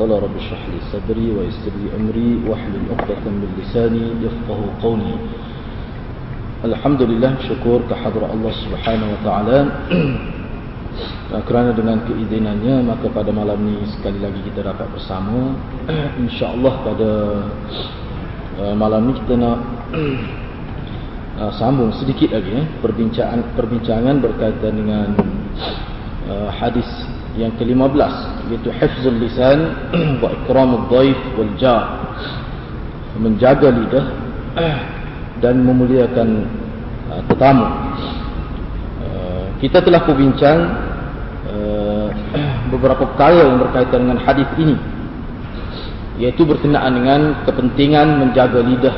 قال رب اشرح لي صدري ويسر لي أمري واحلل عقدة من لساني يفقه قولي Alhamdulillah syukur kehadrat Allah Subhanahu wa taala kerana dengan keizinannya maka pada malam ni sekali lagi kita dapat bersama insya-Allah pada uh, malam ni kita nak uh, sambung sedikit lagi eh, perbincangan perbincangan berkaitan dengan uh, hadis yang ke-15 iaitu hifzul lisan wa ikramud dhaif wal jar. Menjaga lidah dan memuliakan uh, tetamu. Uh, kita telah berbincang uh, beberapa perkara yang berkaitan dengan hadis ini yaitu berkenaan dengan kepentingan menjaga lidah.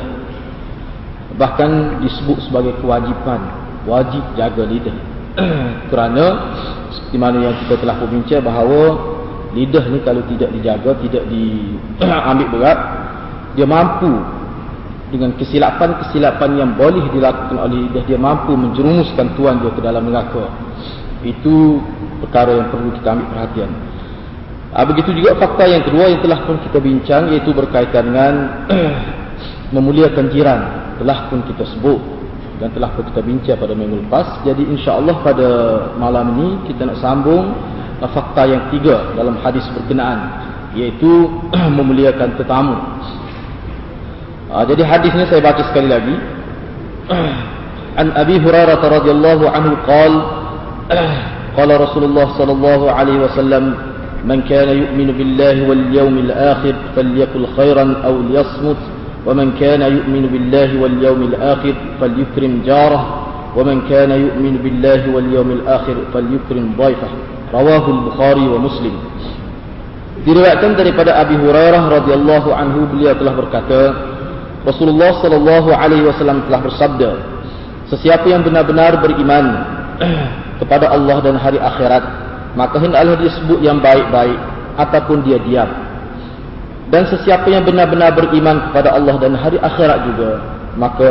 Bahkan disebut sebagai kewajipan wajib jaga lidah kerana seperti mana yang kita telah berbincang bahawa lidah ni kalau tidak dijaga tidak diambil berat dia mampu dengan kesilapan-kesilapan yang boleh dilakukan oleh lidah dia mampu menjerumuskan tuan dia ke dalam neraka. Itu perkara yang perlu kita ambil perhatian. Ha, begitu juga fakta yang kedua yang telah pun kita bincang iaitu berkaitan dengan memuliakan jiran. Telah pun kita sebut dan telah pun kita bincang pada minggu lepas. Jadi insya-Allah pada malam ini kita nak sambung fakta yang tiga dalam hadis berkenaan iaitu memuliakan tetamu. Uh, jadi hadisnya saya baca sekali lagi. An Abi Hurairah radhiyallahu anhu qaal qala Rasulullah sallallahu alaihi wasallam man kana yu'minu billahi wal yawmil akhir falyakul khairan aw liyasmut wal yawmil akhir falyukrim jarah wa man kana yu'minu billahi wal yawmil akhir falyukrim dhaifah rawahu al-bukhari wa muslim diriwayatkan daripada Abi Hurairah radhiyallahu anhu beliau telah berkata Rasulullah sallallahu alaihi wasallam telah bersabda, sesiapa yang benar-benar beriman kepada Allah dan hari akhirat, maka hendaklah dia sebut yang baik-baik ataupun dia diam. Dan sesiapa yang benar-benar beriman kepada Allah dan hari akhirat juga, maka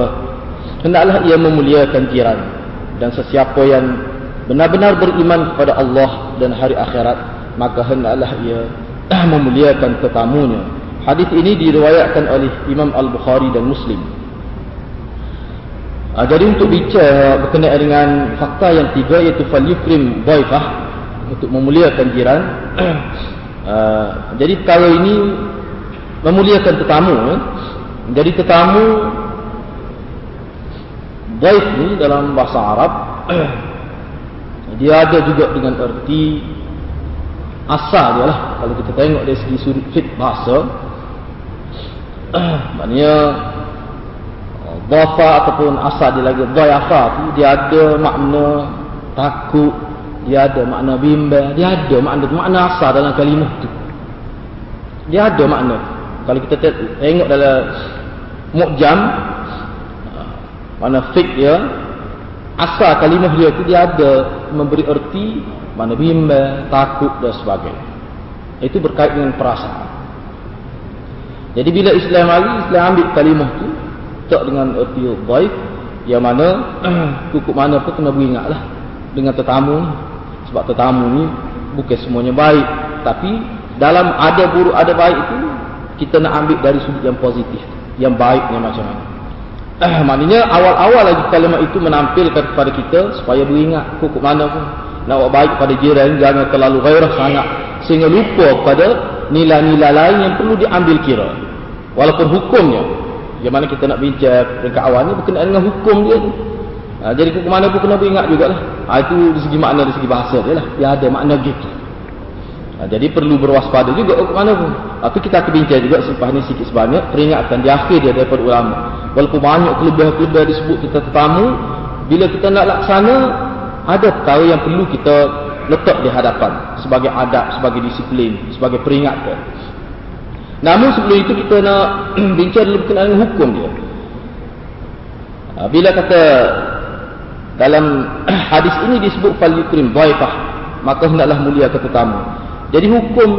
hendaklah ia memuliakan jiran. Dan sesiapa yang benar-benar beriman kepada Allah dan hari akhirat, maka hendaklah ia memuliakan tetamunya Hadis ini diriwayatkan oleh Imam Al-Bukhari dan Muslim. Uh, jadi untuk bicara berkenaan dengan fakta yang tiga iaitu fal yukrim dhaifah untuk memuliakan jiran. Uh, jadi kalau ini memuliakan tetamu, eh. jadi tetamu dhaif ni dalam bahasa Arab dia ada juga dengan erti asal dia lah. Kalau kita tengok dari segi sudut fit bahasa maknanya dhafa ataupun asal dia lagi dhaifa tu dia ada makna takut dia ada makna bimbang dia ada makna makna asal dalam kalimah tu. Dia ada makna kalau kita tengok dalam mu'jam makna fik dia asal kalimah dia tu dia ada memberi erti makna bimbang takut dan sebagainya. Itu berkait dengan perasaan. Jadi bila Islam lagi, Islam ambil kalimah tu tak dengan erti baik yang mana kukuk mana pun kena beringatlah dengan tetamu. Sebab tetamu ni bukan semuanya baik, tapi dalam ada buruk ada baik itu kita nak ambil dari sudut yang positif, yang baiknya macam mana. Eh, maknanya awal-awal lagi kalimat itu menampilkan kepada kita supaya beringat kukuk mana pun. Nak buat baik pada jiran jangan terlalu gairah sangat. Sehingga lupa pada nilai-nilai lain yang perlu diambil kira. Walaupun hukumnya yang mana kita nak bincang dekat awal ni berkenaan dengan hukum dia tu. Ha, jadi hukum mana pun kena beringat jugalah. Ha, itu dari segi makna dari segi bahasa dia lah. Dia ada makna gitu ha, jadi perlu berwaspada juga hukum mana pun tapi kita akan bincang juga selepas ni sikit sebanyak peringatan di akhir dia daripada ulama walaupun banyak kelebihan-kelebihan disebut kita tetamu bila kita nak laksana ada perkara yang perlu kita letak di hadapan sebagai adab, sebagai disiplin, sebagai peringatan Namun sebelum itu kita nak bincang dulu berkenaan dengan hukum dia. Ha, bila kata dalam hadis ini disebut fal yukrim dhaifah, maka hendaklah mulia ke tetamu. Jadi hukum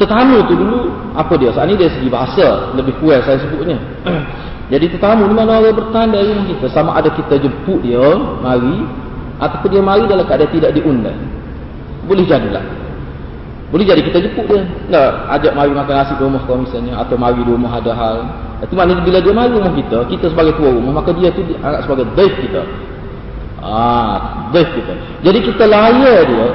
tetamu tu dulu apa dia? Saat ini dari segi bahasa lebih kuat saya sebutnya. Jadi tetamu ni mana orang bertanda rumah kita sama ada kita jemput dia mari ataupun dia mari dalam keadaan tidak diundang. Boleh jadilah. Boleh jadi kita jemput dia. Nak ajak mari makan nasi di rumah kau misalnya atau mari di rumah ada hal. Itu maknanya bila dia mari rumah kita, kita sebagai tuan rumah, maka dia tu dianggap sebagai daif kita. Ah, daif kita. Jadi kita layan dia,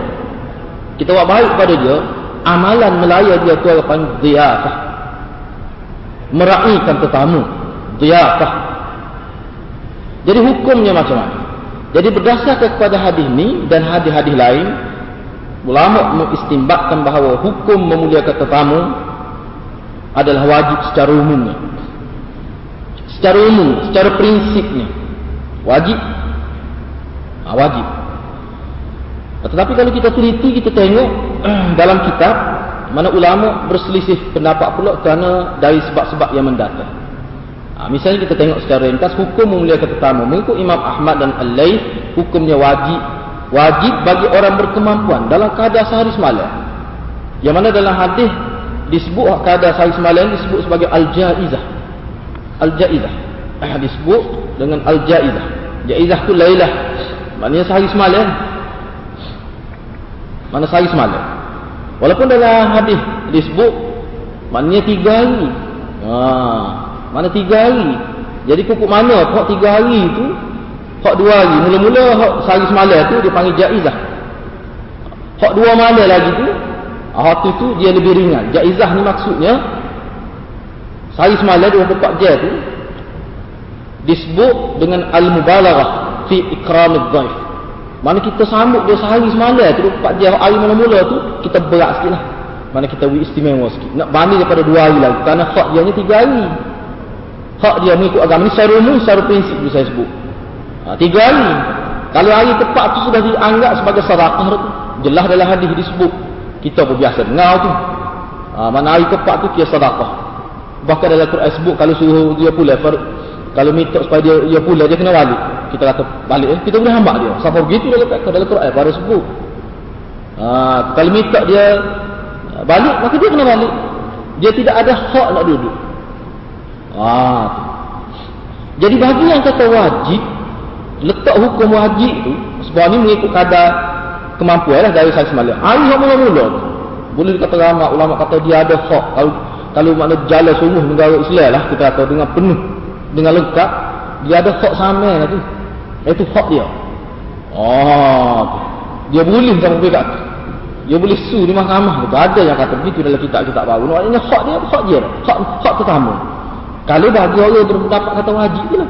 kita buat baik pada dia, amalan melayan dia tu panggil ziyafah. Meraihkan tetamu. Ziyafah. Jadi hukumnya macam mana? Jadi berdasarkan kepada hadis ni dan hadis-hadis lain, ulama mengistimbatkan bahawa hukum memuliakan tetamu adalah wajib secara umumnya. Secara umum, secara prinsipnya. Wajib. Ha, wajib. Tetapi kalau kita teliti, kita tengok dalam kitab, mana ulama berselisih pendapat pula kerana dari sebab-sebab yang mendatang. Ha, misalnya kita tengok secara ringkas, hukum memuliakan tetamu. Mengikut Imam Ahmad dan Al-Layth, hukumnya wajib wajib bagi orang berkemampuan dalam keadaan sehari semalam. Yang mana dalam hadis disebut keadaan sehari semalam disebut sebagai al-jaizah. Al-jaizah. Eh, disebut dengan al-jaizah. Jaizah tu lailah. Maknanya sehari semalam mana sehari semalam walaupun dalam hadis disebut maknanya tiga hari ha, mana tiga hari jadi pokok mana pokok tiga hari itu Hak dua hari. Mula-mula hak sehari semalam tu dia panggil jaizah. Hak dua malam lagi tu, hak tu tu dia lebih ringan. Jaizah ni maksudnya, sehari semalam 24 jam tu, disebut dengan al-mubalaghah fi ikram al-dhaif. Mana kita sambut dia sehari semalam tu, 24 jam hari mula-mula tu, kita berat sikit lah. Mana kita istimewa sikit. Nak banding daripada dua hari lagi. Kerana hak dia ni tiga hari. Hak dia mengikut agama ni secara umum, secara prinsip tu saya sebut. Ha, tiga hari. Kalau hari tepat tu sudah dianggap sebagai sadaqah tu. Jelas dalam hadis disebut. Kita pun biasa dengar tu. Ha, mana hari tepat tu kira sadaqah. Bahkan dalam Quran sebut kalau suruh dia pula. Kalau minta supaya dia, dia pula dia kena balik. Kita kata balik eh. Kita boleh hambak dia. Sampai begitu dalam, dalam Quran baru sebut. Ha, kalau minta dia balik maka dia kena balik. Dia tidak ada hak nak duduk. Ha, Jadi bagi yang kata wajib letak hukum wajib tu sebab ni mengikut kadar kemampuan lah dari saya semalam hari yang mula-mula boleh dikata ramah ulama kata dia ada hak kalau kalau makna jalan sungguh negara Islam lah kita kata dengan penuh dengan lengkap dia ada hak sama lah tu itu hak dia. Oh dia boleh sama pihak dia boleh su di mahkamah. Itu ada yang kata begitu dalam kitab kitab baru maknanya hak dia hak dia. Hak hak tetamu kalau bagi orang berpendapat kata wajib tu lah.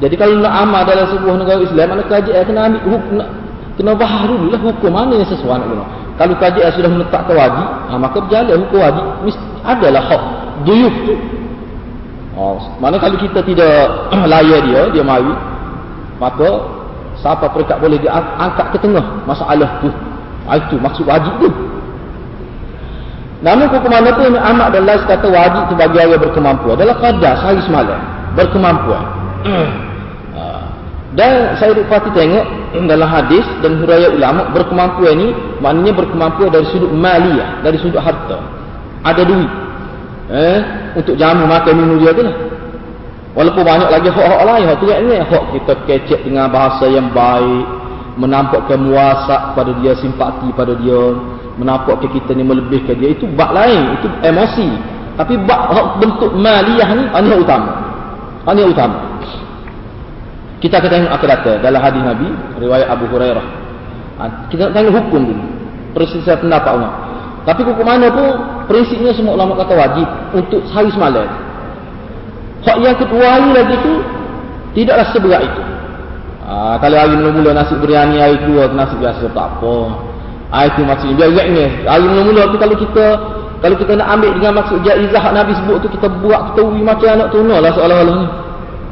Jadi kalau nak amal dalam sebuah negara Islam, mana kerajaan kena ambil hukum, kena bahas dulu lah hukum mana yang sesuai nak guna. Kalau kerajaan sudah menetapkan wajib, ha, maka berjalan hukum wajib, mesti adalah hak duyuf tu. Oh, mana kalau kita tidak layak dia, dia mari, maka siapa perekat boleh diangkat ke tengah masalah tu. Ha, itu maksud wajib tu. Namun hukum mana pun amat dan last kata wajib tu bagi orang berkemampuan. Adalah kadar sehari semalam. Berkemampuan. Dan saya dapati tengok dalam hadis dan huraya ulama berkemampuan ini maknanya berkemampuan dari sudut maliyah, dari sudut harta. Ada duit. Eh, untuk jamu makan minum dia tu lah. Walaupun banyak lagi hak-hak lain, hak tu ni hak kita kecek dengan bahasa yang baik, menampakkan muasak pada dia, simpati pada dia, menampakkan kita ni melebihkan dia, itu bak lain, itu emosi. Tapi bak bentuk maliyah ni hanya utama. Hanya utama. Kita akan tengok akan datang dalam hadis Nabi riwayat Abu Hurairah. Ha, kita tengok hukum dulu. Perselisihan pendapat ulama. Tapi hukum mana pun prinsipnya semua ulama kata wajib untuk hari semalam. Hak yang kedua hari lagi tu tidaklah seberat itu. Ha, kalau hari mula-mula nasi biryani hari kedua nasi biasa tak apa. Ha, itu maksudnya biar ingatnya. Hari mula-mula tu kalau kita kalau kita nak ambil dengan maksud jaizah Nabi sebut tu kita buat kita uwi macam anak tunal lah seolah-olah ni.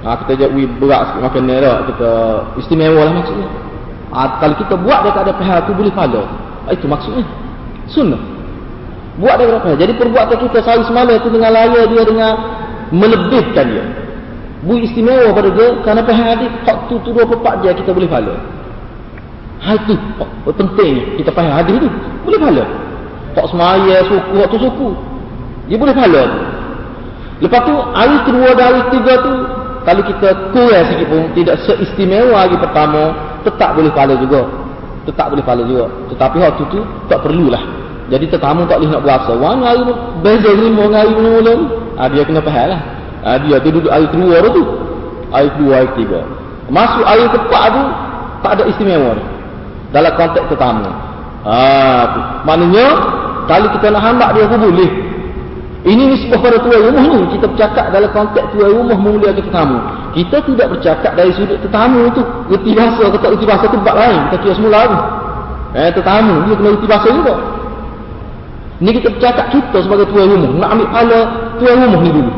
Ha, kita jadi we berat sikit makan ni lah. Kita istimewa lah maksudnya. Ha, kalau kita buat dia tak ada pihak tu boleh follow. Ha, itu maksudnya. Sunnah. Buat dia berapa? Jadi perbuatan kita sehari semalam itu dengan laya dia dengan melebihkan dia. Bu istimewa pada dia kerana pahal hadis hak tu tu 24 jam kita boleh pahala. Hal tu penting kita faham hadis tu. Boleh pahala. Hak semaya suku hak tu suku. Dia boleh pahala. Lepas tu hari kedua dan hari ketiga tu kalau kita kurang sikit pun tidak seistimewa hari pertama tetap boleh pahala juga. Tetap boleh pahala juga. Tetapi hak tu tak perlulah. Jadi tetamu tak boleh nak berasa. Wang hari beza lima hari mula-mula. Ah dia kena faham lah. Ah dia tu duduk hari kedua tu. Hari kedua, hari ketiga. Masuk hari keempat tu tak ada istimewa ni. Dalam konteks tetamu. Ah tu. Maknanya kalau kita nak hambak dia pun boleh. Ini nisbah pada tuan rumah ni. Kita bercakap dalam konteks tuan rumah memuliakan tetamu. Kita tidak bercakap dari sudut tetamu tu. Reti bahasa atau tak reti bahasa tu tempat lain. Kita kira semula tu. Eh, tetamu. Dia kena reti bahasa juga. Ni kita bercakap kita sebagai tuan rumah. Nak ambil pala tuan rumah ni dulu.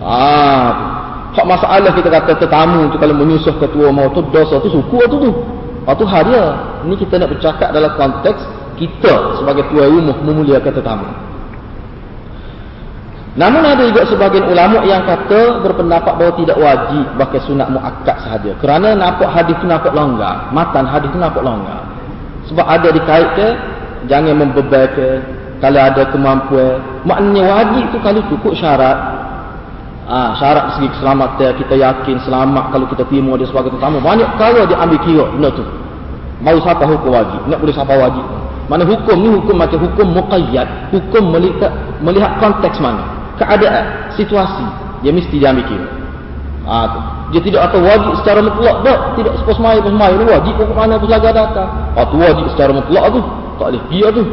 Ah, hak masalah kita kata tetamu tu kalau menyusuh ketua mau tu dosa tu suku tu tu. Ah tu hal dia. Ni kita nak bercakap dalam konteks kita sebagai tuan rumah memuliakan tetamu. Namun ada juga sebagian ulama yang kata berpendapat bahawa tidak wajib pakai sunat muakkad sahaja. Kerana nampak hadis tu nampak longgar, matan hadis tu nampak longgar. Sebab ada dikaitkan jangan membebankan kalau ada kemampuan. Maknanya wajib tu kalau cukup syarat. Ah ha, syarat segi keselamatan kita yakin selamat kalau kita terima dia sebagai tetamu. Banyak kalau dia ambil kira benda tu. Baru siapa hukum wajib? Nak boleh siapa wajib? Mana hukum ni hukum macam hukum muqayyad. Hukum melihat melihat konteks mana. Keadaan situasi. Dia mesti dia ambil kira. Ah tu. Dia tidak atau wajib secara mutlak tak. Tidak sepos mai pos mai wajib pokok mana laga datang ah tu wajib secara mutlak tu. Tak boleh dia tu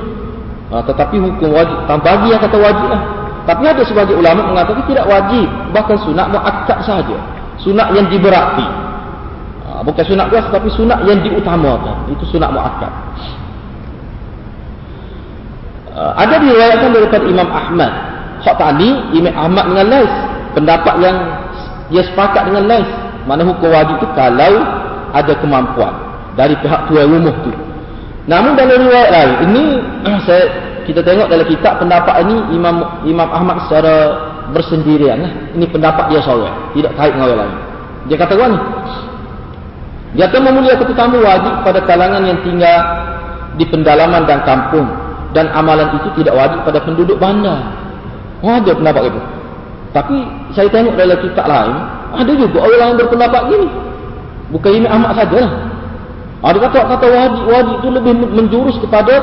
Ha, tetapi hukum wajib, bagi yang kata wajib lah. Tapi ada sebagai ulama mengatakan tidak wajib. Bahkan sunat mu'akkad saja. Sunat yang diberati. Ha, bukan sunat biasa tapi sunat yang diutamakan. Itu sunat mu'akkad. Ha, ada diriwayatkan daripada Imam Ahmad. Hak tadi, Imam Ahmad dengan Lais. Pendapat yang dia sepakat dengan Lais. Mana hukum wajib itu kalau ada kemampuan. Dari pihak tuan rumah tu. Namun dalam riwayat lain, ini saya kita tengok dalam kitab pendapat ini Imam Imam Ahmad secara bersendirian lah. Ini pendapat dia seorang, tidak kait dengan orang lain. Dia kata ni. Dia akan memuliakan tetamu wajib pada kalangan yang tinggal di pendalaman dan kampung dan amalan itu tidak wajib pada penduduk bandar. Oh, ada pendapat itu. Tapi saya tengok dalam kitab lain, ada juga orang lain berpendapat gini. Bukan Imam Ahmad sajalah. Ada kata kata wajib wajib itu lebih menjurus kepada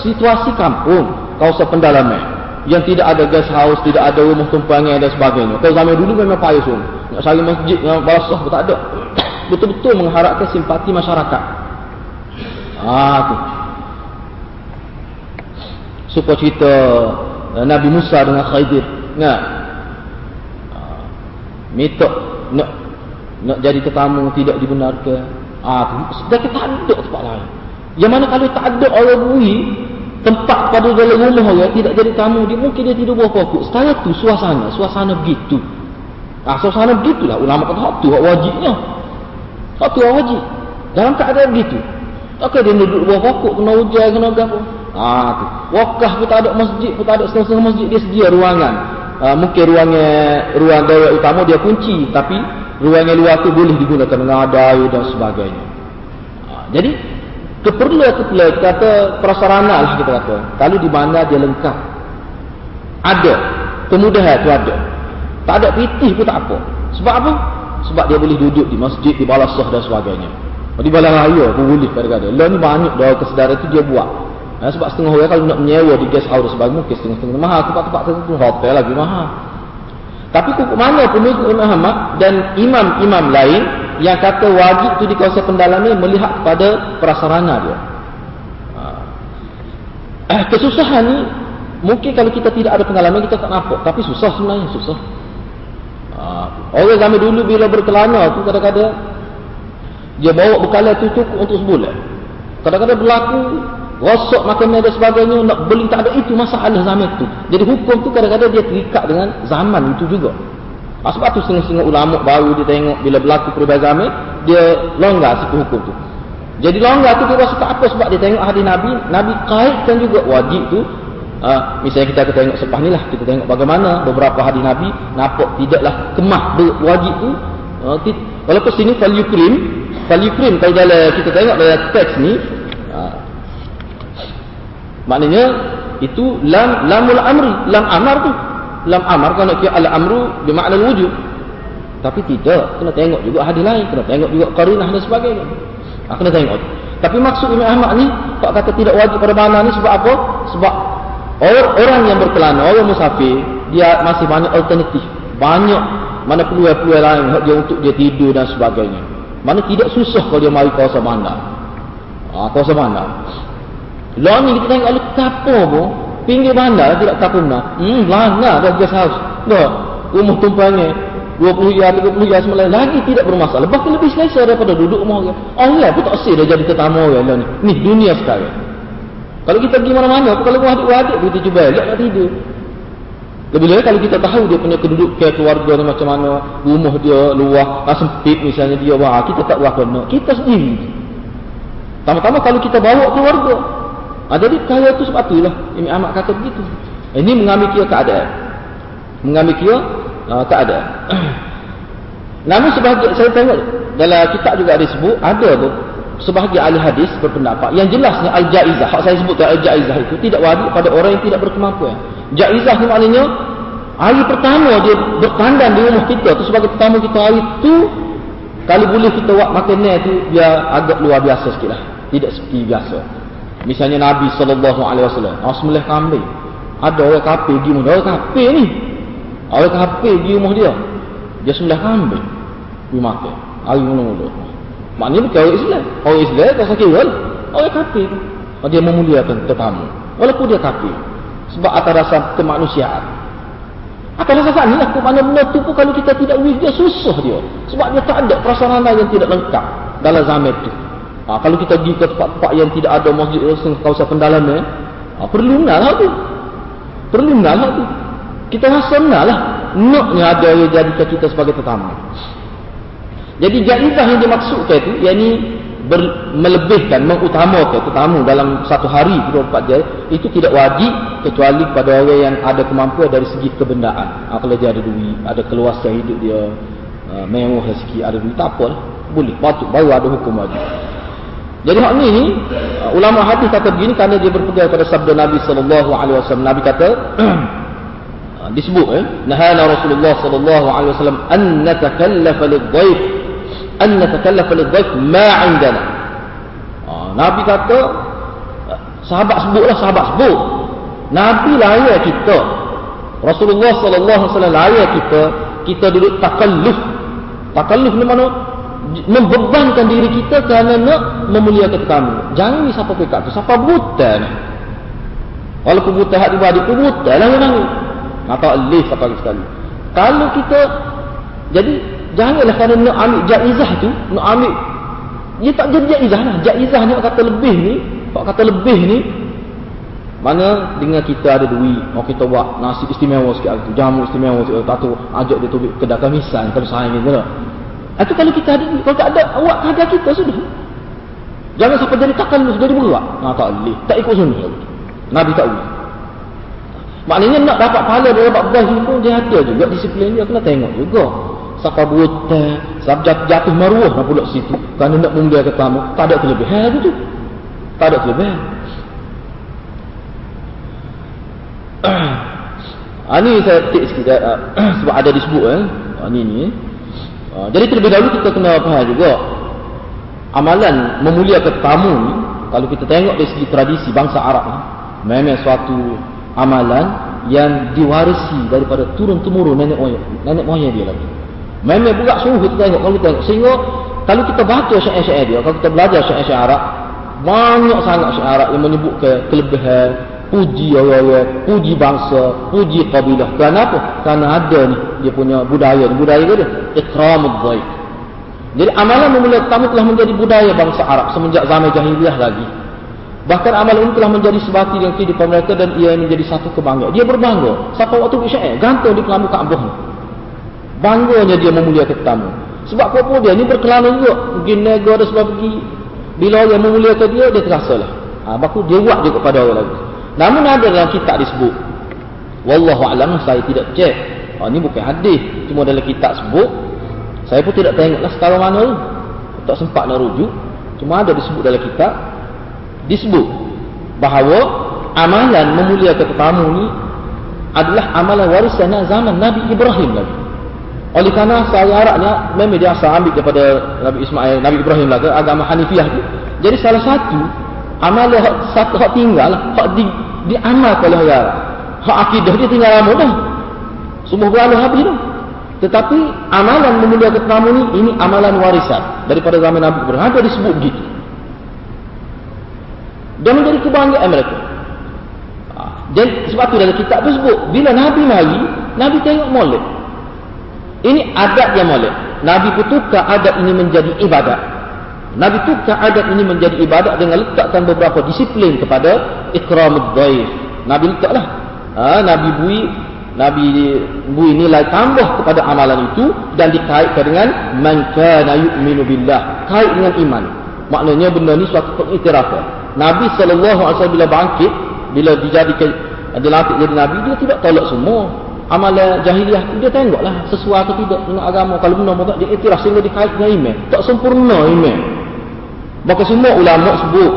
situasi kampung, kawasan pendalaman yang tidak ada guest house, tidak ada rumah tumpangan dan sebagainya. Kalau zaman dulu memang payah semua. Nak cari masjid yang basah pun tak ada. Betul-betul mengharapkan simpati masyarakat. Ah tu. Supaya cerita uh, Nabi Musa dengan Khidir, ingat? Ah, minta nak nak jadi tetamu tidak dibenarkan Ah, sedangkan tak ada tempat lain. Yang mana kalau tak ada orang bui, tempat pada dalam rumah orang tidak jadi tamu, dia mungkin dia tidur bawah pokok. Setelah tu suasana, suasana begitu. Ah, suasana begitulah ulama kata hak tu hak wajibnya. Hak tu hak wajib. Dalam keadaan begitu. Takkan dia duduk bawah pokok kena hujan kena apa? Ah, tu. Wakah pun tak ada masjid, pun tak ada setengah-setengah masjid dia sedia ruangan. Ah, mungkin ruangnya ruang daya utama dia kunci tapi ruang yang luar tu boleh digunakan mengadai dan sebagainya. Ha, jadi keperluan keperluan kita kata prasarana lah kita kata. Kalau di mana dia lengkap. Ada. Kemudahan tu ada. Tak ada pitih pun tak apa. Sebab apa? Sebab dia boleh duduk di masjid, di balasah dan sebagainya. Di balang raya pun boleh kadang-kadang. Lah ni banyak dah kesedaran tu dia buat. Ha, sebab setengah orang kalau nak menyewa di guest house sebagainya mungkin setengah-setengah mahal. Tempat-tempat tertentu hotel lagi mahal. Tapi hukum mana pun Imam Ahmad dan imam-imam lain yang kata wajib itu di kawasan pendalaman melihat kepada prasarana dia. Ah. Eh, kesusahan ni mungkin kalau kita tidak ada pengalaman kita tak nampak. Tapi susah sebenarnya, susah. Ah. Orang zaman dulu bila berkelana tu kadang-kadang dia bawa bekalan tu cukup untuk sebulan. Kadang-kadang berlaku rosak makanan dan sebagainya nak beli tak ada itu masalah zaman itu jadi hukum tu kadang-kadang dia terikat dengan zaman itu juga ah, sebab tu setengah-setengah ulama baru dia tengok bila berlaku perubahan zaman dia longgar sikap hukum tu jadi longgar tu dia rasa tak apa sebab dia tengok hadis Nabi Nabi kaitkan juga wajib tu Ha, misalnya kita akan tengok selepas ni lah. Kita tengok bagaimana beberapa hadis Nabi. Nampak tidaklah kemah berwajib tu. Ha, walaupun sini fal yukrim. Fal yukrim kalau kita tengok dalam teks ni. Maknanya itu lam lamul amri. Lam amar tu. Lam amar nak kira al-amru bermakna wujud. Tapi tidak. Kena tengok juga hadis lain. Kena tengok juga karinah dan sebagainya. Ha, kena tengok. Tapi maksud Imam Ahmad ni. Pak kata tidak wajib pada mana ni sebab apa? Sebab Orang, orang yang berkelana, orang musafir, dia masih banyak alternatif. Banyak mana peluang-peluang lain dia untuk dia tidur dan sebagainya. Mana tidak susah kalau dia mari kawasan bandar. Ha, kawasan bandar. Lalu ni kita tengok ada kapal pun, pinggir bandar tidak kapal mana. Hmm, lana dah guest house. Tak, rumah tumpangnya. 20 ya, 30 ya semalam lagi tidak bermasalah. Bahkan lebih selesa daripada duduk rumah orang. Allah pun tak sih dah jadi tetamu orang ni. Ni dunia sekarang. Kalau kita pergi mana-mana, kalau wadik-wadik kita cuba nak tidur. Lebih-lebih kalau kita tahu dia punya kedudukan keluarga ni macam mana, rumah dia luah, ah, sempit misalnya dia, wah, kita tak berapa nak. Kita sendiri. Tama-tama kalau kita bawa keluarga. Ha, jadi kaya tu sebab tu lah. Ini amat kata begitu. Ini mengambil kira keadaan. Mengambil kira uh, keadaan. Namun sebagai saya tengok dalam kitab juga ada sebut, ada tu sebahagian ahli hadis berpendapat yang jelasnya al-jaizah hak saya sebut al-jaizah itu tidak wajib pada orang yang tidak berkemampuan jaizah ni maknanya hari pertama dia bertandan di rumah kita tu sebagai tetamu kita hari tu kalau boleh kita buat makanan tu dia agak luar biasa sikit lah tidak seperti biasa misalnya Nabi SAW Asmalah kambing ada orang kafir di rumah orang kafir ni orang kafir di rumah dia dia sembelih kambing dia makan hari mula-mula Maknanya bukan orang Islam. Orang Islam tak sakit kan? Orang kafir. Oh, dia memuliakan tetamu. Walaupun dia kafir. Sebab atas rasa kemanusiaan. Atas rasa ni lah. Mana-mana tu pun kalau kita tidak wis dia susah dia. Sebab dia tak ada prasarana yang tidak lengkap dalam zaman itu. Ha, kalau kita pergi ke tempat-tempat yang tidak ada masjid Rasul kawasan pendalaman, ha, perlu nak lah tu. Perlu nak lah tu. Kita rasa lah. Naknya ada yang jadikan kita sebagai tetamu. Jadi jaizah yang dimaksudkan itu yakni melebihkan, mengutamakan tetamu dalam satu hari 24 jam itu tidak wajib kecuali pada orang yang ada kemampuan dari segi kebendaan. Ha, kalau dia ada duit, ada keluasan hidup dia uh, mewah sikit, ada duit tak apa lah. Boleh, patut baru ada hukum wajib. Jadi hak ni ulama hadis kata begini kerana dia berpegang pada sabda Nabi sallallahu alaihi wasallam. Nabi kata disebut eh nahana Rasulullah sallallahu alaihi wasallam an natakallafa lidh-dhaif an natakallafa lidhaif ma 'indana. Ha, Nabi kata sahabat sebutlah sahabat sebut. Nabi layak kita. Rasulullah sallallahu alaihi wasallam layak kita kita duduk takalluf. Takalluf ni mana? Membebankan diri kita kerana nak memuliakan tetamu. Jangan ni siapa pekat tu, siapa buta ni. Walaupun buta hati badi pun buta lah memang. Mata alif kata sekali. Kalau kita jadi Janganlah kerana nak ambil jaizah tu, nak ambil dia tak jadi jaizah lah. Jaizah ni kata lebih ni, pak kata lebih ni mana dengan kita ada duit, mau kita buat nasi istimewa sikit tu, jamu istimewa sikit tu ajak dia tu kedai kamisan kalau gitu lah. Itu kalau kita ada kalau tak ada awak ada kita sudah. Jangan sampai jadi takkan lu jadi berat. Ha, tak boleh. Tak ikut sunnah. Nabi tak boleh. Maknanya nak dapat pahala dari dapat beras ni pun dia ada juga disiplin dia kena tengok juga siapa buta, siapa jatuh, jatuh maruah nak pulak situ. Kerana nak memuliakan tamu, tak ada kelebihan itu. Tak ada kelebihan. ha, ni saya tik sikit uh, sebab ada disebut eh. Ha, ni ni. Ha, jadi terlebih dahulu kita kena faham juga amalan memuliakan tamu ni kalau kita tengok dari segi tradisi bangsa Arab ni memang suatu amalan yang diwarisi daripada turun temurun nenek moyang nenek moyang dia lagi. Memang buka sungguh kita tengok kalau kita tengok. Sehingga kalau kita baca syair-syair dia, kalau kita belajar syair-syair Arab, banyak sangat syair Arab yang menyebut ke kelebihan, puji orang-orang, puji bangsa, puji kabilah. Kenapa? Kerana ada ni dia punya budaya. Budaya dia, ikramud dhaif. Jadi amalan memulai tamu telah menjadi budaya bangsa Arab semenjak zaman jahiliyah lagi. Bahkan amalan ini telah menjadi sebati yang kehidupan mereka dan ia menjadi satu kebanggaan. Dia berbangga. Siapa waktu syair? Gantung di kelambu Kaabah. Bangganya dia memuliakan tetamu. Sebab apa dia ni berkelana juga. Mungkin nego ada sebab pergi. Bila orang memuliakan dia, dia terasa lah. Ha, baku dia buat juga kepada orang lagi. Namun ada dalam kitab disebut. Wallahu a'lam saya tidak cek. Ha, ini bukan hadis. Cuma dalam kitab sebut. Saya pun tidak tengoklah sekarang mana tu. Tak sempat nak rujuk. Cuma ada disebut dalam kitab. Disebut. Bahawa amalan memuliakan tetamu ni adalah amalan warisan zaman Nabi Ibrahim lagi. Oleh kerana saya Arabnya memang dia asal ambil daripada Nabi Ismail, Nabi Ibrahim lagi agama Hanifiyah tu. Jadi salah satu amalan hak satu hak tinggal, hak di diamalkan oleh orang. Hak akidah dia tinggal lama dah. Semua berlalu habis dah. Tetapi amalan memuliakan tetamu ni ini amalan warisan daripada zaman Nabi Ibrahim. Ada disebut begitu. Dan menjadi kebanggaan mereka. Dan sebab tu dalam kitab tu sebut bila Nabi mari, Nabi tengok molek. Ini adat yang molek. Nabi pun tukar adat ini menjadi ibadat. Nabi tukar adat ini menjadi ibadat dengan letakkan beberapa disiplin kepada ikramud dhaif. Nabi letaklah. Ha, Nabi bui Nabi bui nilai tambah kepada amalan itu dan dikaitkan dengan man kana yu'minu billah. Kait dengan iman. Maknanya benda ni suatu pengiktirafan. Nabi sallallahu alaihi wasallam bila bangkit, bila dijadikan dilantik jadi nabi, dia tidak tolak semua amalan jahiliah dia tengoklah sesuai atau tidak dengan agama kalau benar benar dia iktiraf sehingga dikait dengan iman tak sempurna iman maka semua ulama sebut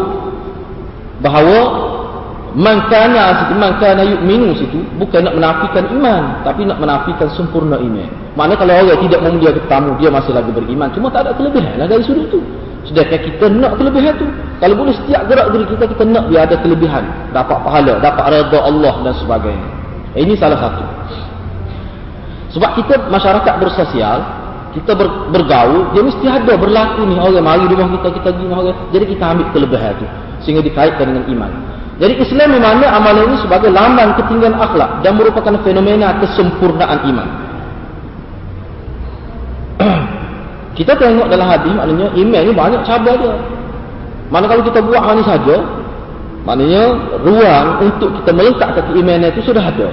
bahawa man kana man kana yu'minu situ bukan nak menafikan iman tapi nak menafikan sempurna iman. Maknanya kalau orang tidak memuliakan tetamu dia masih lagi beriman. Cuma tak ada kelebihan lah dari sudut itu. Sedangkan kita nak kelebihan tu kalau boleh setiap gerak diri kita kita nak dia ada kelebihan. Dapat pahala dapat redha Allah dan sebagainya. Ini salah satu. Sebab kita masyarakat bersosial, kita ber, bergaul, dia mesti ada berlaku ni orang mari rumah kita, kita pergi rumah orang. Jadi kita ambil kelebihan tu sehingga dikaitkan dengan iman. Jadi Islam memandang amalan ini sebagai lambang ketinggian akhlak dan merupakan fenomena kesempurnaan iman. kita tengok dalam hadis maknanya iman ni banyak cabar dia. Mana kalau kita buat hal saja, maknanya ruang untuk kita melengkapkan keimanan itu sudah ada.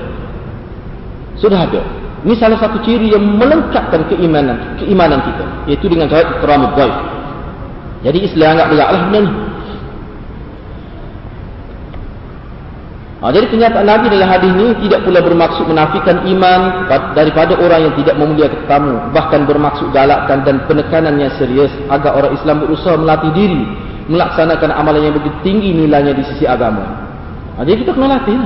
Sudah ada. Ini salah satu ciri yang melengkapkan keimanan keimanan kita, yaitu dengan cara ikramul ghaib. Jadi Islam enggak beratlah benda ni. Ha, jadi kenyataan Nabi dalam hadis ini tidak pula bermaksud menafikan iman daripada orang yang tidak memuliakan tetamu. Bahkan bermaksud galakkan dan penekanan yang serius agar orang Islam berusaha melatih diri melaksanakan amalan yang begitu tinggi nilainya di sisi agama. Ha, jadi kita kena latih.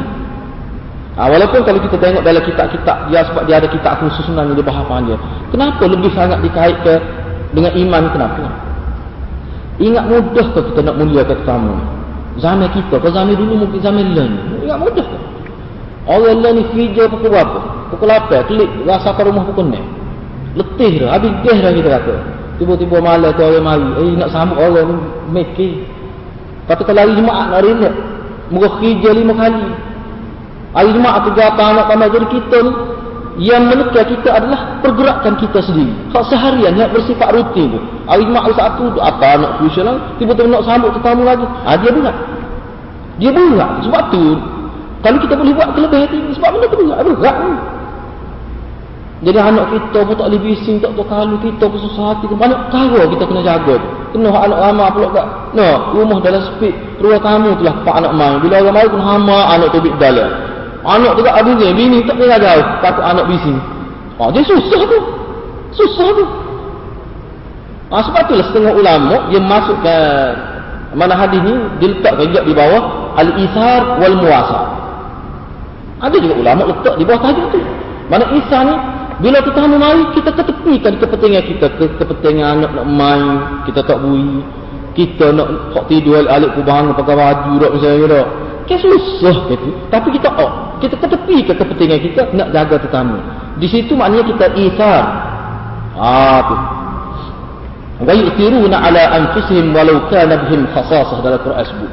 Ha, walaupun kalau kita tengok dalam kitab-kitab dia sebab dia ada kitab khusus sebenarnya dia bahasan dia. Kenapa lebih sangat dikait ke dengan iman kenapa? Ingat mudah ke kita nak muliakan tetamu? Zaman kita, ke zaman dulu mungkin zaman lain. Ingat mudah ke? Orang lain ni kerja pukul berapa? Pukul 8, klik, rasa ke rumah pukul 6. Letih dah, habis dah dah kita kata. Tiba-tiba malam tu orang mari, eh nak sambut orang ni, make Kata kalau hari Jumaat nak rinat, muka kerja lima kali. Hari Jumaat apa anak tambah jadi kita ni yang menekan kita adalah pergerakan kita sendiri. Hak seharian yang bersifat rutin tu. Hari Jumaat satu tu apa anak fusion lah. Tiba-tiba nak sambut tetamu lagi. Ha, dia berat. Dia berat. Sebab tu kalau kita boleh buat kelebihan ini sebab benda tu. Berat ni. Jadi anak kita pun tak boleh bising, tak tahu kalau kita pun susah hati. Banyak perkara kita kena jaga tu. Kena anak ramah pula tak. No, rumah dalam sepik. Ruang tamu tu lah pak anak main. Bila orang main pun hama anak tu bik dalam. Anak tu tak ada ni, bini tak kena jauh, takut anak bising. Ha, dia susah tu. Susah tu. Ha, sebab itulah setengah ulama yang masuk ke mana hadis ni diletakkan juga di bawah al-ithar wal muasa. Ada juga ulama letak di bawah tajuk tu. Mana isar ni bila kita hendak mari kita ketepikan kepentingan kita ke kepentingan anak nak main, kita tak bui. Kita nak hak tidur alik ku bangun pakai baju dak misalnya dak. Kan susah gitu. Tapi kita oh, kita ketepi ke kepentingan kita nak jaga tetamu. Di situ maknanya kita isar. Ah tu. Wa yu'thiruna ala anfusihim walau kana bihim khasasah dalam Quran sebut.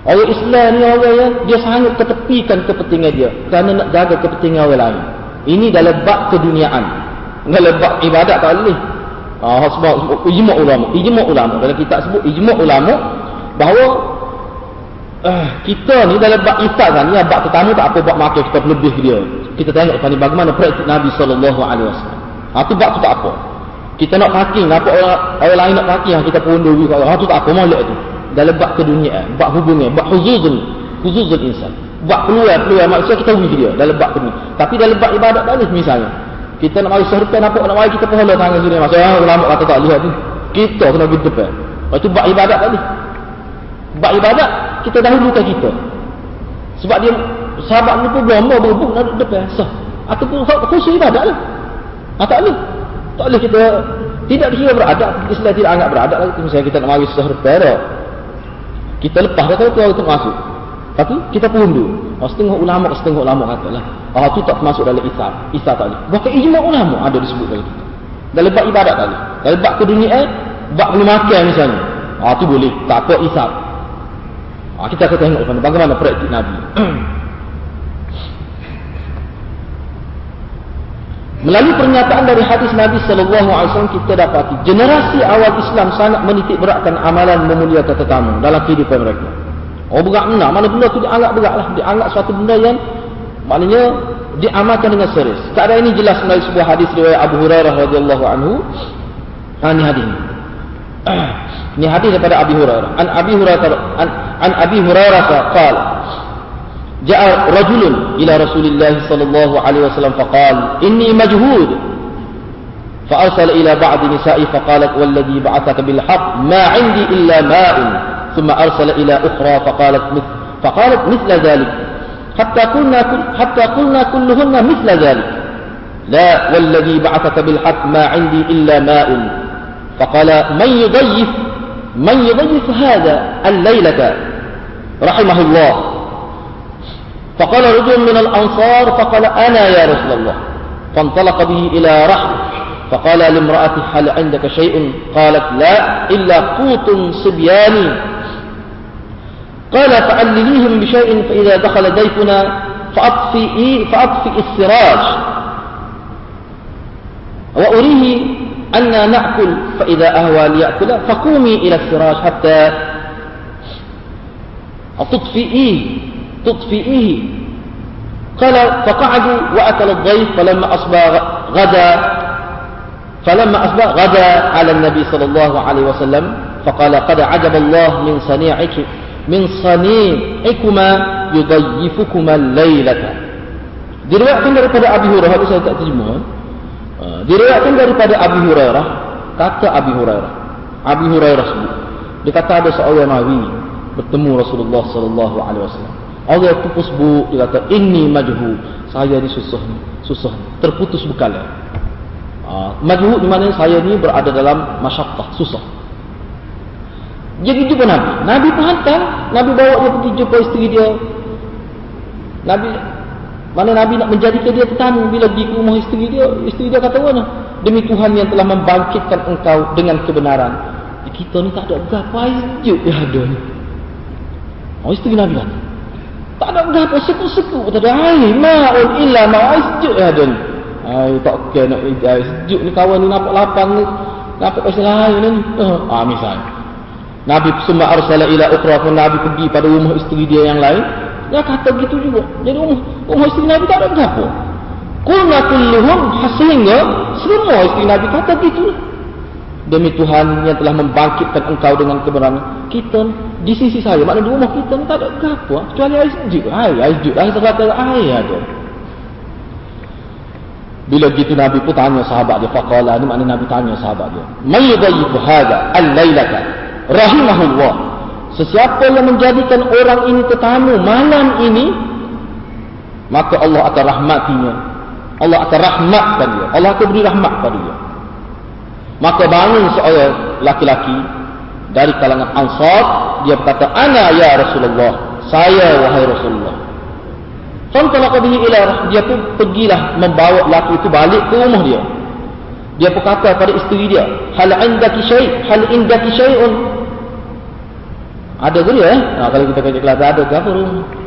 Orang Islam ni orang yang dia sangat ketepikan kepentingan dia kerana nak jaga kepentingan orang lain. Ini dalam bab keduniaan. Dalam bab ibadat tak boleh. Ah sebab ijma' ulama, ijma' ulama dalam kitab sebut ijma' ulama bahawa Uh, kita ni dalam bab iftar kan, ni bab tetamu tak apa buat makan kita lebih dia. Kita tengok tadi bagaimana praktik Nabi sallallahu alaihi wasallam. Ha tu bab tu tak apa. Kita nak parking, nampak orang, orang lain nak parking, ha, kita pun dulu ha tu tak apa molek tu. Dalam bab keduniaan, bab hubungan, bab huzuzul huzuzul insan. Bak peluang-peluang maksudnya kita rugi dia dalam bak ni. Tapi dalam bak ibadat boleh misalnya. Kita nak mari serta nampak nak mari kita pahala tangan sini. Ah, ulama kata tak lihat ni. Kita kena pergi depan. Lepas tu bak ibadat boleh. Bak ibadat kita dahulukan kita. Sebab dia sahabat ni pun mau berbuk nak depan. Sah. Ataupun khusus ibadat lah. Ah, tak boleh. Tak boleh kita tidak dikira beradab. Islam tidak anggap beradab lagi. Misalnya kita nak mari serta kita lepas dah kalau kita masuk. Tapi kita pun dulu. Oh, setengah ulama, setengah ulama katalah. Ah tu tak masuk dalam isar. Isar tadi. Bahkan ijma ulama ada disebut dalam kita. Dalam bab ibadat tadi. Dalam bab keduniaan, bab belum makan misalnya. Ah tu boleh. Tak apa isar. Ah kita akan tengok bagaimana praktik Nabi. Melalui pernyataan dari hadis Nabi sallallahu alaihi wasallam kita dapati generasi awal Islam sangat menitik beratkan amalan memuliakan tetamu dalam kehidupan mereka. Oh berat benar, mana benda tu dianggap beratlah, dianggap suatu benda yang maknanya diamalkan dengan serius. Keadaan ini jelas melalui sebuah hadis riwayat Abu Hurairah radhiyallahu anhu. Ha, ini hadis ini. ini hadis daripada Abi Hurairah. An Abi Hurairah an, an Abi Hurairah qala إلى رسول الله صلى الله عليه وسلم فقال إني مجهود فأرسل إلى بعض نسائه فقالت والذي بعثك بالحق ما عندي إلا ماء ثم أرسل إلى أخرى فقالت مثل فقالت مثل ذلك حتى قلنا حتى قلنا كلهن مثل ذلك لا والذي بعثك بالحق ما عندي إلا ماء فقال من يضيف من يضيف هذا الليلة رحمه الله. فقال رجل من الأنصار فقال أنا يا رسول الله. فانطلق به إلى رحل فقال لامرأته هل عندك شيء؟ قالت لا إلا قوت صبياني قال فعلليهم بشيء فإذا دخل ضيفنا فأطفئ, فأطفئ السراج. وأريه أن نأكل فإذا أهوى ليأكل فقومي إلى السراج حتى تطفئيه تطفئه قال فقعدوا وأكل الضيف فلما أصبح غدا فلما أصبح غدا على النبي صلى الله عليه وسلم فقال قد عجب الله من صنيعك من صنيعكما يضيفكما الليلة. diriwayatkan daripada Abi Hurairah itu saya tak diriwayatkan daripada Abi Hurairah. Kata Abi Hurairah. Abi Hurairah sebut. Dia kata ada seorang Nabi bertemu Rasulullah sallallahu alaihi wasallam. Allah pupus bu dia kata ini majhu. Saya ni susah ni susah ni. Terputus bekal uh, majhu di mana saya ni berada dalam masyaqqah susah. Jadi jumpa Nabi. Nabi pun hantar. Nabi bawa dia pergi jumpa isteri dia. Nabi mana Nabi nak menjadikan dia tetamu bila di rumah isteri dia isteri dia kata mana demi Tuhan yang telah membangkitkan engkau dengan kebenaran kita ni tak ada berapa air dia ada ni oh isteri Nabi kata tak ada apa sejuk-sejuk tak ada air. Ma'un illa ma'ai sejuk ya dan. Air tak kena nak air sejuk ni kawan ni nampak lapang ni. Nampak pasal air ni. Ah misal. Nabi summa arsala ila ukhra pun Nabi pergi pada rumah isteri dia yang lain. Dia kata gitu juga. Jadi rumah, rumah isteri Nabi tak ada apa. Qulna kulluhum sehingga semua isteri Nabi kata gitu. Demi Tuhan yang telah membangkitkan engkau dengan kebenaran. Kita di sisi saya maknanya di rumah kita tak ada apa kecuali air sejuk air air sejuk air terkata air ada bila gitu Nabi pun tanya sahabat dia faqala ni maknanya Nabi tanya sahabat dia may yudayyifu hadha al-lailata rahimahullah sesiapa yang menjadikan orang ini tetamu malam ini maka Allah akan rahmatinya. Allah akan rahmatkan dia. Allah akan beri rahmat pada dia. Maka bangun seorang laki-laki dari kalangan Ansar dia berkata ana ya Rasulullah saya wahai Rasulullah. Fantalaqa bihi ila dia pun pergilah membawa lelaki itu balik ke rumah dia. Dia pun kata pada isteri dia hal indaki syai hal indaki syai'un ada ke dia eh? Nah, kalau kita kata kelas ada ke apa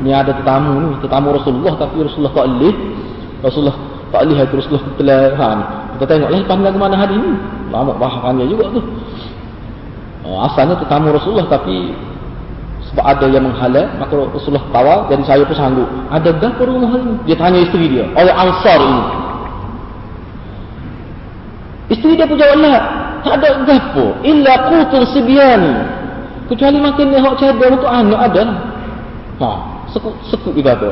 ni ada tetamu ni tetamu Rasulullah tapi Rasulullah tak boleh Rasulullah tak boleh Rasulullah telah ha, kita tengoklah pandang ke mana hari ni. Lama bahasannya juga tu. Oh, asalnya tetamu Rasulullah tapi sebab ada yang menghalang maka Rasulullah tawar jadi saya pun sanggup. Ada berapa rumah ini dia tanya isteri dia orang ansar ini. Isteri dia pun jawab lah tak ada berapa illa kutun sibiani kecuali makin ni hak cadar untuk anak ada ha, sekut sekut kata.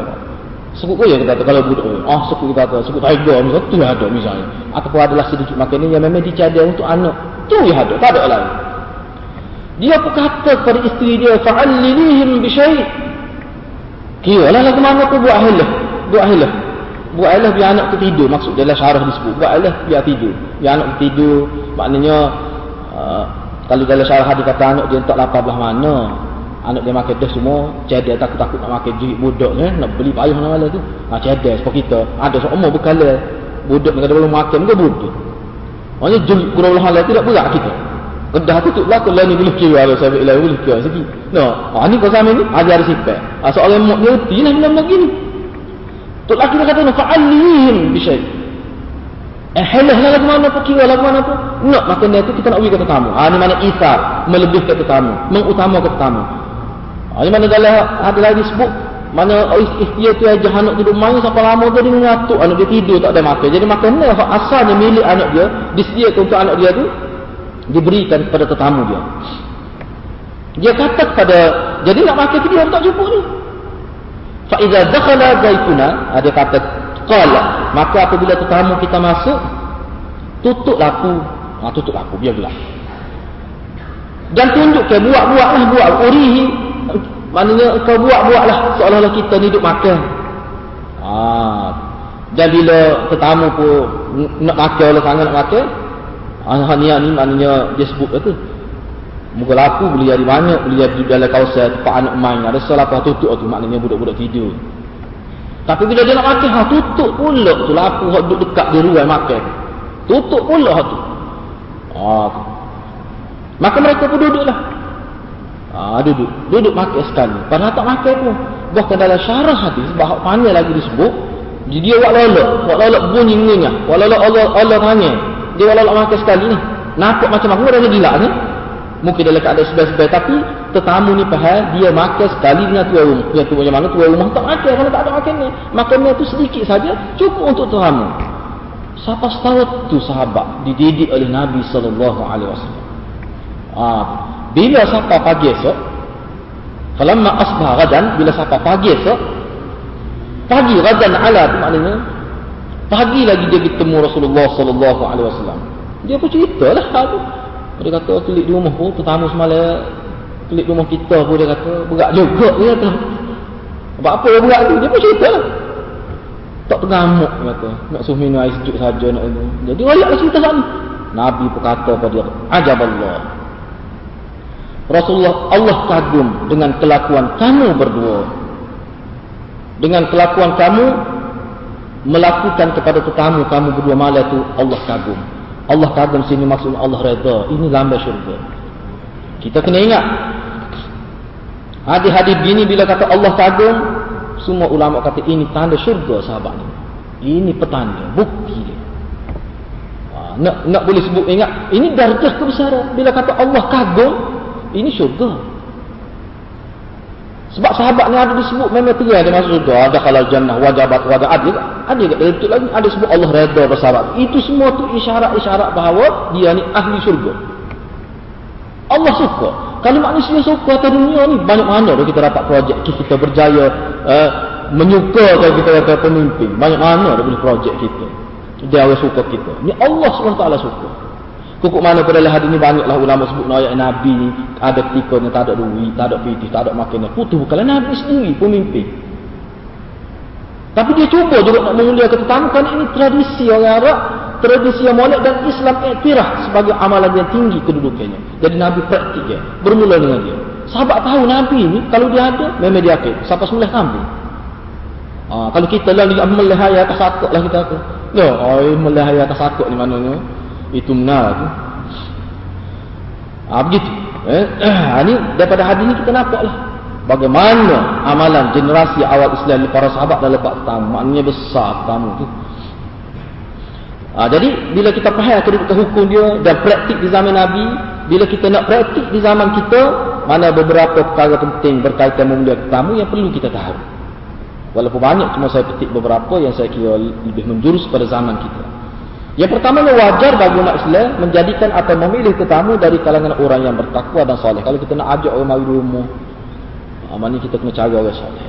Sekut kaya kita kata kalau budak oh sekut kata, sekut tiger misalnya tu ada misalnya. Ataupun adalah sedikit makanan yang memang dicadar untuk anak. Tu yang ada, tak ada lain. Dia berkata kepada isteri dia, fa'allilihim bi syai'. Kira lah lagu mana tu buat hilah. Buat hilah. Buat hilah biar anak tu tidur. Maksud dia lah syarah disebut. Buat hilah biar tidur. Biar anak tu tidur. Maknanya, uh, kalau dalam syarah dia kata anak dia tak lapar belah mana. Anak dia makan dah semua. Dia takut-takut nak makan jerit budak ni. Nak beli payah mana tu. Ha, jadi seperti kita. Ada seorang berkala. Budak ni kata belum makan ke budak. Maksudnya jerit kurang belah tidak berat kita. Kedah tu tu belakang lah ni boleh kira kalau saya bilang boleh kira segi. No, ah ni kau sama ni ajar sifat. Ah soalan mak dia reti lah benda gini. Tu laki dia kata fa'alihim bi syai. Eh halah lah lagu mana pun kira lagu mana pun. Nak maka dia tu kita nak pergi ke tetamu. Ah ni mana isar melebih ke tetamu, mengutama ke tetamu. Ah ni mana dalam ada lagi sebut mana ikhtiar tu aja anak tidur main sampai lama tu dia mengatuk anak dia tidur tak ada makan. Jadi makan ni asalnya milik anak dia disediakan untuk anak dia tu diberikan kepada tetamu dia. Dia kata kepada jadi nak makan ke dia tak cukup ni. Fa iza dakhala zaituna, ada ah, kata qala, maka apabila tetamu kita masuk tutup lampu. Ha, tutup lampu biar gelap. Dan tunjuk ke buat-buatlah buat urihi maknanya kau buat-buatlah seolah-olah kita ni duduk makan. Ha. Dan bila tetamu pun nak makan oleh sangat nak makan, Anak niat ni maknanya dia sebut kata. Muka lapu boleh jadi banyak, boleh jadi dalam kawasan tempat anak main. Ada salah apa tutup tu maknanya budak-budak tidur. Tapi bila dia nak makan, ha, tutup pula tu lapu hak duduk dekat di ruang makan. Tutup pula tu. Ha, Maka mereka pun duduklah. Ha, duduk. Duduk makan sekali. Padahal tak makan pun. Bahkan dalam syarah hadis, bahawa panjang lagi disebut, dia buat lolok. Buat lolok bunyi ni. Buat lolok Allah, Allah tanya dia walau makan sekali ni nampak macam aku rasa gila ni mungkin dalam keadaan sebai-sebai tapi tetamu ni faham dia makan sekali dengan tuan rumah. Yang tu macam mana? Tuan rumah tak makan. Kalau tak ada makan ni? Makannya tu sedikit saja cukup untuk tetamu. Siapa tahu tu sahabat dididik oleh Nabi sallallahu alaihi wasallam? Ah bila siapa pagi esok? Falamma asbah gadan bila siapa pagi esok? Pagi gadan ala tu maknanya Pagi lagi dia bertemu Rasulullah sallallahu alaihi wasallam. Dia pun ceritalah tu. Dia kata kelik di rumah pun tetamu semalam kelik di rumah kita pun dia kata berat juga dia kata. Sebab apa yang berat tu? Dia pun cerita. Tak tengamuk dia kata. Nak suruh minum air sejuk saja nak itu. Jadi ayat cerita sana. Nabi pun kata pada dia, ajab Allah. Rasulullah Allah kagum dengan kelakuan kamu berdua. Dengan kelakuan kamu melakukan kepada tetamu kamu berdua malam itu Allah kagum. Allah kagum sini maksudnya Allah redha. Ini lambang syurga. Kita kena ingat. Hadis-hadis begini bila kata Allah kagum, semua ulama kata ini tanda syurga sahabat ni. Ini petanda, bukti dia. Ha, nak nak boleh sebut ingat, ini darjah kebesaran. Bila kata Allah kagum, ini syurga. Sebab sahabat ni ada disebut memang tiga ada masuk surga. Ada halal jannah, wajabat, wajah adil. Ada juga itu lagi ada sebut Allah redha bersahabat. Itu semua tu isyarat-isyarat bahawa dia ni ahli surga. Allah suka. Kalau manusia suka atas dunia ni banyak mana dah kita dapat projek kita berjaya uh, menyuka kalau kita kata pemimpin. Banyak mana dah boleh projek kita. Dia suka kita. Ni Allah SWT suka. Kukuk mana pada hadis ni banyaklah ulama sebut ayat Nabi ni ada ketika ni tak ada duit, tak ada fitih, tak ada makanan. Putus bukanlah Nabi sendiri pemimpin. Tapi dia cuba juga nak memuliakan tetamu kan ini tradisi orang Arab, tradisi yang molek dan Islam iktiraf sebagai amalan yang tinggi kedudukannya. Jadi Nabi praktik dia, bermula dengan dia. Sahabat tahu Nabi ni kalau dia ada, memang dia akil. Siapa semula kambing. Ha, kalau kita lah melihaya atas sakut lah kita. Ya, oh, melihaya atas sakut ni maknanya itu tu. Ha, begitu. Eh? Ini daripada hadis ini kita nampaklah bagaimana amalan generasi awal Islam para sahabat dalam bab tamu. Maknanya besar tamu tu. Ha, jadi bila kita faham kedudukan hukum dia dan praktik di zaman Nabi, bila kita nak praktik di zaman kita, mana beberapa perkara penting berkaitan memuliakan tamu yang perlu kita tahu. Walaupun banyak cuma saya petik beberapa yang saya kira lebih menjurus pada zaman kita. Yang pertama wajar bagi umat Islam menjadikan atau memilih tetamu dari kalangan orang yang bertakwa dan soleh. Kalau kita nak ajak orang mari rumah, ah, kita kena cari orang soleh.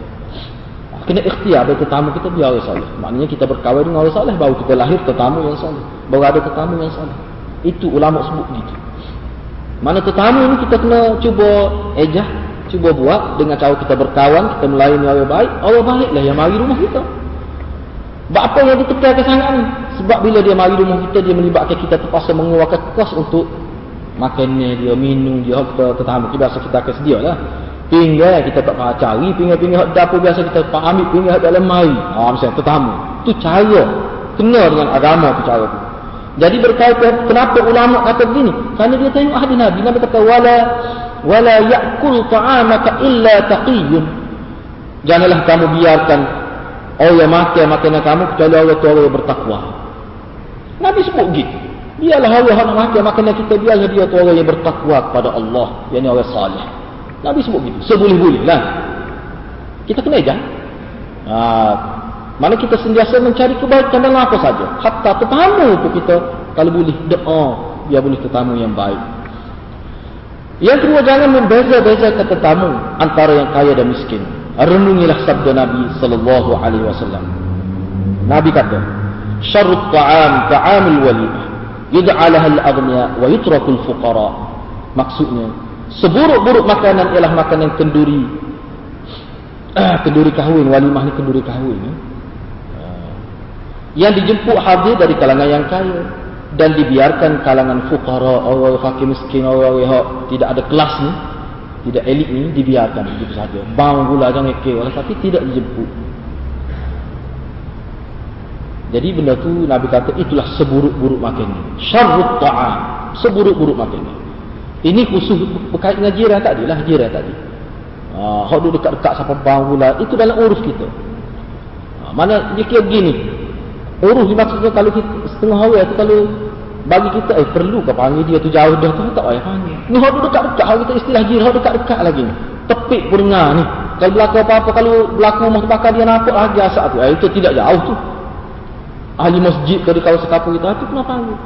Kena ikhtiar ada tetamu kita biar orang soleh. Maknanya kita berkahwin dengan orang soleh baru kita lahir tetamu yang soleh. Baru ada tetamu yang soleh. Itu ulama sebut gitu. Mana tetamu ini kita kena cuba ejah, cuba buat dengan cara kita berkawan, kita melayani orang baik, orang baiklah yang mari rumah kita. Sebab apa yang ditekankan sangat ni? Sebab bila dia mari rumah kita, dia melibatkan kita terpaksa mengeluarkan kos untuk makannya dia, minum dia, kita tetamu. Kita biasa kita akan sedia lah. Pinggal kita tak payah cari, pinggal-pinggal dapur biasa kita pak ambil pinggal dalam mai. Ha misalnya tetamu. Tu cara kena dengan agama tu cara tu. Jadi berkaitan kenapa ulama kata begini? Kerana dia tengok hadis Nabi, Nabi kata wala wala ya'kul ta'amaka illa taqiyyun. Janganlah kamu biarkan orang yang makan makanan kamu kecuali orang tu orang bertakwa. Nabi sebut gitu. Biarlah Allah nak makan makanan kita biarlah dia tu orang yang bertakwa kepada Allah, yakni orang salih. Nabi sebut gitu. Seboleh-boleh lah. Kita kena ejah. Ha, mana kita sentiasa mencari kebaikan dalam apa saja. Hatta tetamu tu kita kalau boleh doa biar boleh tetamu yang baik. Yang kedua jangan membeza-bezakan tetamu antara yang kaya dan miskin. Renungilah sabda Nabi sallallahu alaihi wasallam. Nabi kata, "Syarrut ta'am ta'amul walimah, yud'alaha al-aghniya wa yutrakul fuqara." Maksudnya, Seburuk-buruk makanan ialah makanan kenduri. Ah, kenduri kahwin, walimah ni kenduri kahwin. Eh? Yang dijemput hadir dari kalangan yang kaya dan dibiarkan kalangan fuqara, orang fakir miskin, orang yang tidak ada kelas ni, tidak elit ni dibiarkan begitu saja. Bang gula jangan ke, oleh tapi tidak dijemput. Jadi benda tu Nabi kata itulah seburuk-buruk makanan. Syarrut ta'am, seburuk-buruk makanan. Ini khusus berkait dengan jiran tadi lah jiran tadi. Ha, hak duduk dekat-dekat sampai bang pula. Itu dalam urus kita. Ha, mana dia kira begini. Urus ni maksudnya kalau kita setengah hari tu kalau bagi kita eh perlu ke panggil dia tu jauh dah tu tak payah panggil. Ni hak duduk dekat-dekat hak kita istilah jiran hak dekat-dekat lagi ni. Tepik pun dengar ni. Kalau berlaku apa-apa kalau berlaku rumah terbakar dia nampak lagi asap tu. Eh, itu tidak jauh tu. Ahli masjid kalau di kawasan kapal kita tu kena panggil.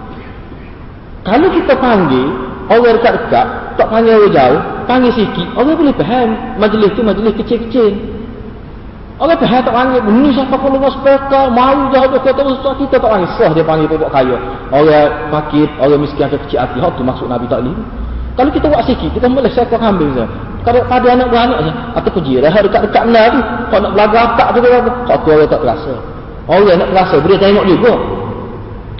Kalau kita panggil Orang dekat-dekat, tak panggil orang jauh, panggil sikit, orang boleh faham majlis tu majlis kecil-kecil. Orang faham tak panggil, ni siapa pun dengan spekar, mahu jauh tu kata ustaz kita tak panggil, sah dia panggil pokok kaya. Orang fakir, orang miskin atau kecil hati, tu maksud Nabi tak boleh. Kalau kita buat sikit, kita boleh seekor kambing saja. Kalau pada anak beranak saja, atau puji dah dekat-dekat nak tu, kalau nak belaga apa tu, kau tu orang tak terasa. Orang nak terasa, boleh tengok juga.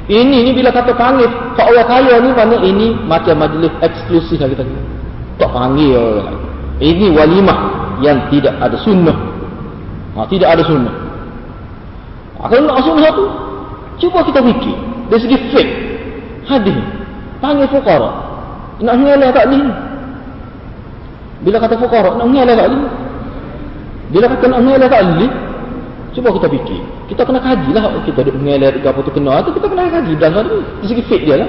Ini ni bila kata panggil Kau orang kaya ni mana ini macam majlis eksklusif lah kita Tak panggil orang lain. Ini walimah yang tidak ada sunnah. Ha, Tidak ada sunnah. Ha, Kalau nak sunnah tu Cuba kita fikir Dari segi fake Hadis. Panggil fukara Nak ngelak tak ni. Bila kata fukara Nak ngelak tak ni. Bila kata nak ngelak tak ni Cuba kita fikir. Kita kena kaji lah. Kita duduk mengelir ke apa tu kena. Itu kita kena kaji. Dan tu, di segi fit dia lah.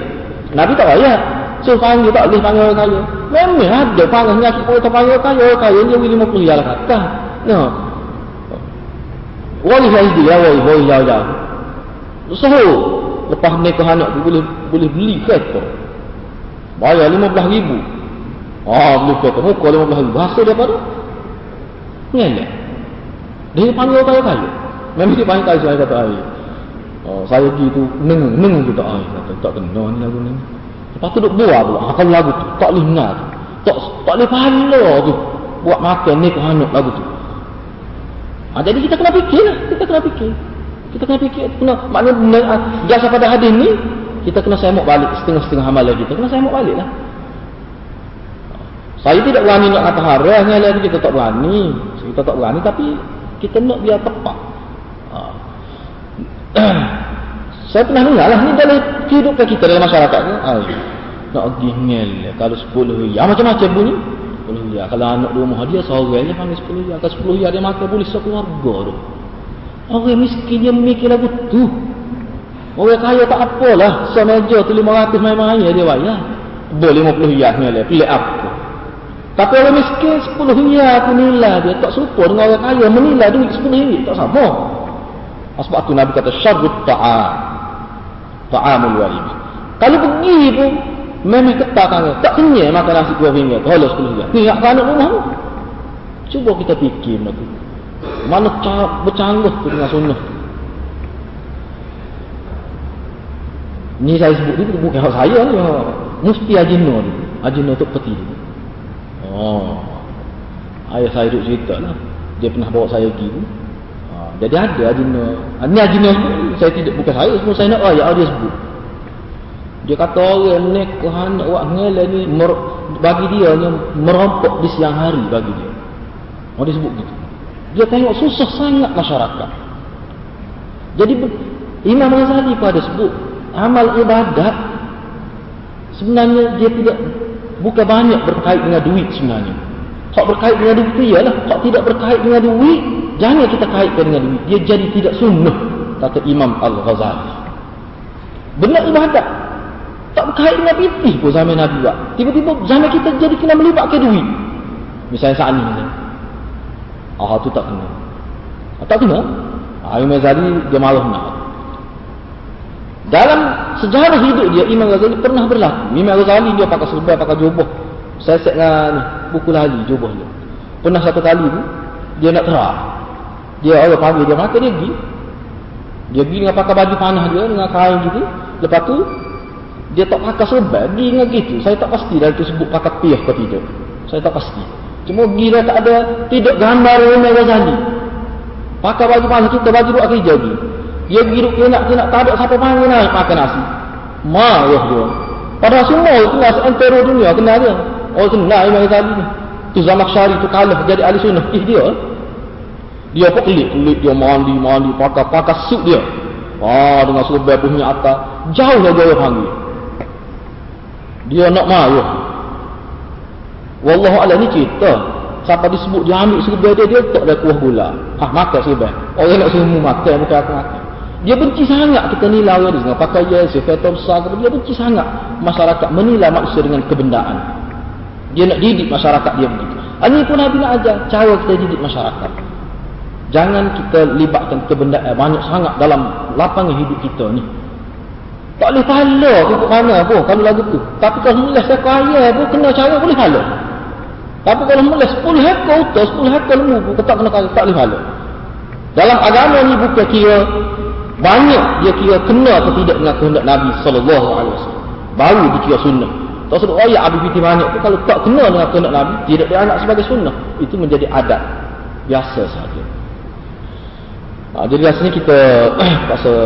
Nabi tak payah. So panggil tak boleh panggil orang kaya. Memang ada panggil nyakit pun tak panggil orang kaya. Orang kaya dia boleh 50 riyal kata. No. Wali lah dia. Wali, wali jauh-jauh. So, lepas nikah anak tu boleh boleh beli kereta. Bayar 15 ribu. Ah, beli kereta. Muka 15 ribu. Hasil dia pada? Dia panggil kaya-kaya. Memang dia panggil kaya kata air. Oh, saya pergi tu nengung, nengung tu tak air. Kata, tak kena ni lagu ni. Lepas tu duk buat pula. Kalau lagu tu, tak dengar tu. Tak, tak boleh pahala tu. Buat makan ni hanuk lagu tu. Ha, jadi kita kena fikir lah. Kita kena fikir. Kita kena fikir. Kena, maknanya, jasa pada hadis ni, kita kena semok balik setengah-setengah amalan kita. Kena semok balik lah. Saya tidak berani nak kata harahnya lagi kita tak berani. Kita tak berani tapi kita nak biar tepat. Ha. Saya pernah dengar lah, ni dalam kehidupan kita dalam masyarakat ni. Ay, nak pergi ngel, kalau 10 ya macam-macam bunyi. 10 ya, kalau anak di rumah dia seorang dia panggil 10 ya, kalau 10 ya dia makan boleh sekeluarga tu. Orang miskin dia memikir lagu tu. Orang kaya tak apalah, semeja tu 500 main-main dia bayar. Boleh 50 ya ngel, pilih apa? Tapi orang miskin 10 riyal aku nilai dia. Tak serupa dengan orang kaya menilai duit 10 riyal. Tak sama. Sebab tu Nabi kata syarrut ta'am. Ta'amul walib. Kalau pergi pun memang ketak kan. Tak kenyai makan nasi 2 riyal. Kalau 10 riyal. Ni nak anak rumah. Cuba kita fikir benda tu. mana bercanggah tu dengan sunnah. Ni saya sebut ni bukan saya ni. Mesti ajino ni. Ajino tu peti ni. Oh. Ayah saya duduk cerita lah. Dia pernah bawa saya pergi tu. Ha, jadi ada ajino. Ha, ni ajino sebut Saya tidak, bukan saya semua. Saya nak ayah dia sebut. Dia kata orang ni Tuhan nak buat ngela ni. Mer, bagi dia ni merompok di siang hari bagi dia. Oh dia sebut gitu. Dia tengok susah sangat masyarakat. Jadi Imam Ghazali pada sebut amal ibadat sebenarnya dia tidak bukan banyak berkait dengan duit sebenarnya. Hak berkait dengan duit ialah hak tidak berkait dengan duit, jangan kita kaitkan dengan duit. Dia jadi tidak sunnah kata Imam Al-Ghazali. Benar ibadat tak berkait dengan pitih pun zaman Nabi buat. Tiba-tiba zaman kita jadi kena melibatkan duit. Misalnya saat ini. Ah, tu tak kena. Ah, tak kena. Ah, Imam Ghazali dia malah nak. Dalam sejarah hidup dia Imam Ghazali pernah berlaku. Imam Ghazali dia pakai serba, pakai jubah. Saya set dengan buku lali jubah dia. Pernah satu kali tu dia nak terah. Dia orang panggil dia maka dia pergi. Dia pergi dengan pakai baju panah dia dengan kain gitu. Lepas tu dia tak pakai serba, pergi dengan gitu. Saya tak pasti dah itu sebut pakai piah ke tidak. Saya tak pasti. Cuma gila tak ada tidak gambar Imam Ghazali. Pakai baju panah kita baju buat kerja lagi. Dia hidup nak, nak tak ada siapa panggil naik makan nasi. Marah dia. Padahal semua itu nasi antara dunia kenal dia. Oh kenal Imam Ghazali ni. Tu Zamak Syari tu kalah jadi ahli sunnah. Eh dia. Dia pun kelik, kelik dia mandi, mandi, pakai, pakai suit dia. Ah dengan serba punya atas. Jauh lah dia panggil. Dia nak marah. Wallahu ala ni cerita. Siapa disebut dia ambil serba dia, dia tak ada kuah gula. Ah makan serba. Orang nak semua makan, bukan aku makan. Dia benci sangat kita nilai orang dengan pakaian, sifat besar. Dia benci sangat masyarakat menilai manusia dengan kebendaan. Dia nak didik masyarakat dia begitu. Ini pun Nabi nak ajar cara kita didik masyarakat. Jangan kita libatkan kebendaan banyak sangat dalam lapangan hidup kita ni. Tak boleh pahala ke mana pun kalau lagu tu. Tapi kalau mulai saya kaya pun kena cara boleh pahala. Tapi kalau mulai 10 hektar utah, 10 hektar lembu pun tak kena kaya, tak boleh pahala. Dalam agama ni bukan kira banyak dia kira kena atau tidak dengan kehendak Nabi sallallahu alaihi wasallam. Baru dikira sunnah. Tak sebut ayat Abi Fiti banyak tu kalau tak kena dengan kehendak Nabi, tidak dianggap sebagai sunnah. Itu menjadi adat biasa saja. Ha, jadi rasanya kita pasal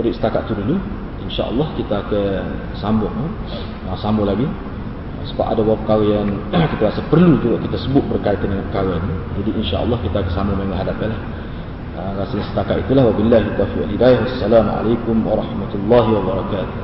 beri setakat tu dulu. InsyaAllah kita akan sambung. Ha, sambung lagi. Sebab ada beberapa perkara yang kita rasa perlu juga kita sebut berkaitan dengan perkara ini. Jadi insyaAllah kita akan sambung menghadapkan lah. Rasanya setakat itulah wabillahi taufiq hidayah. Wassalamualaikum warahmatullahi wabarakatuh.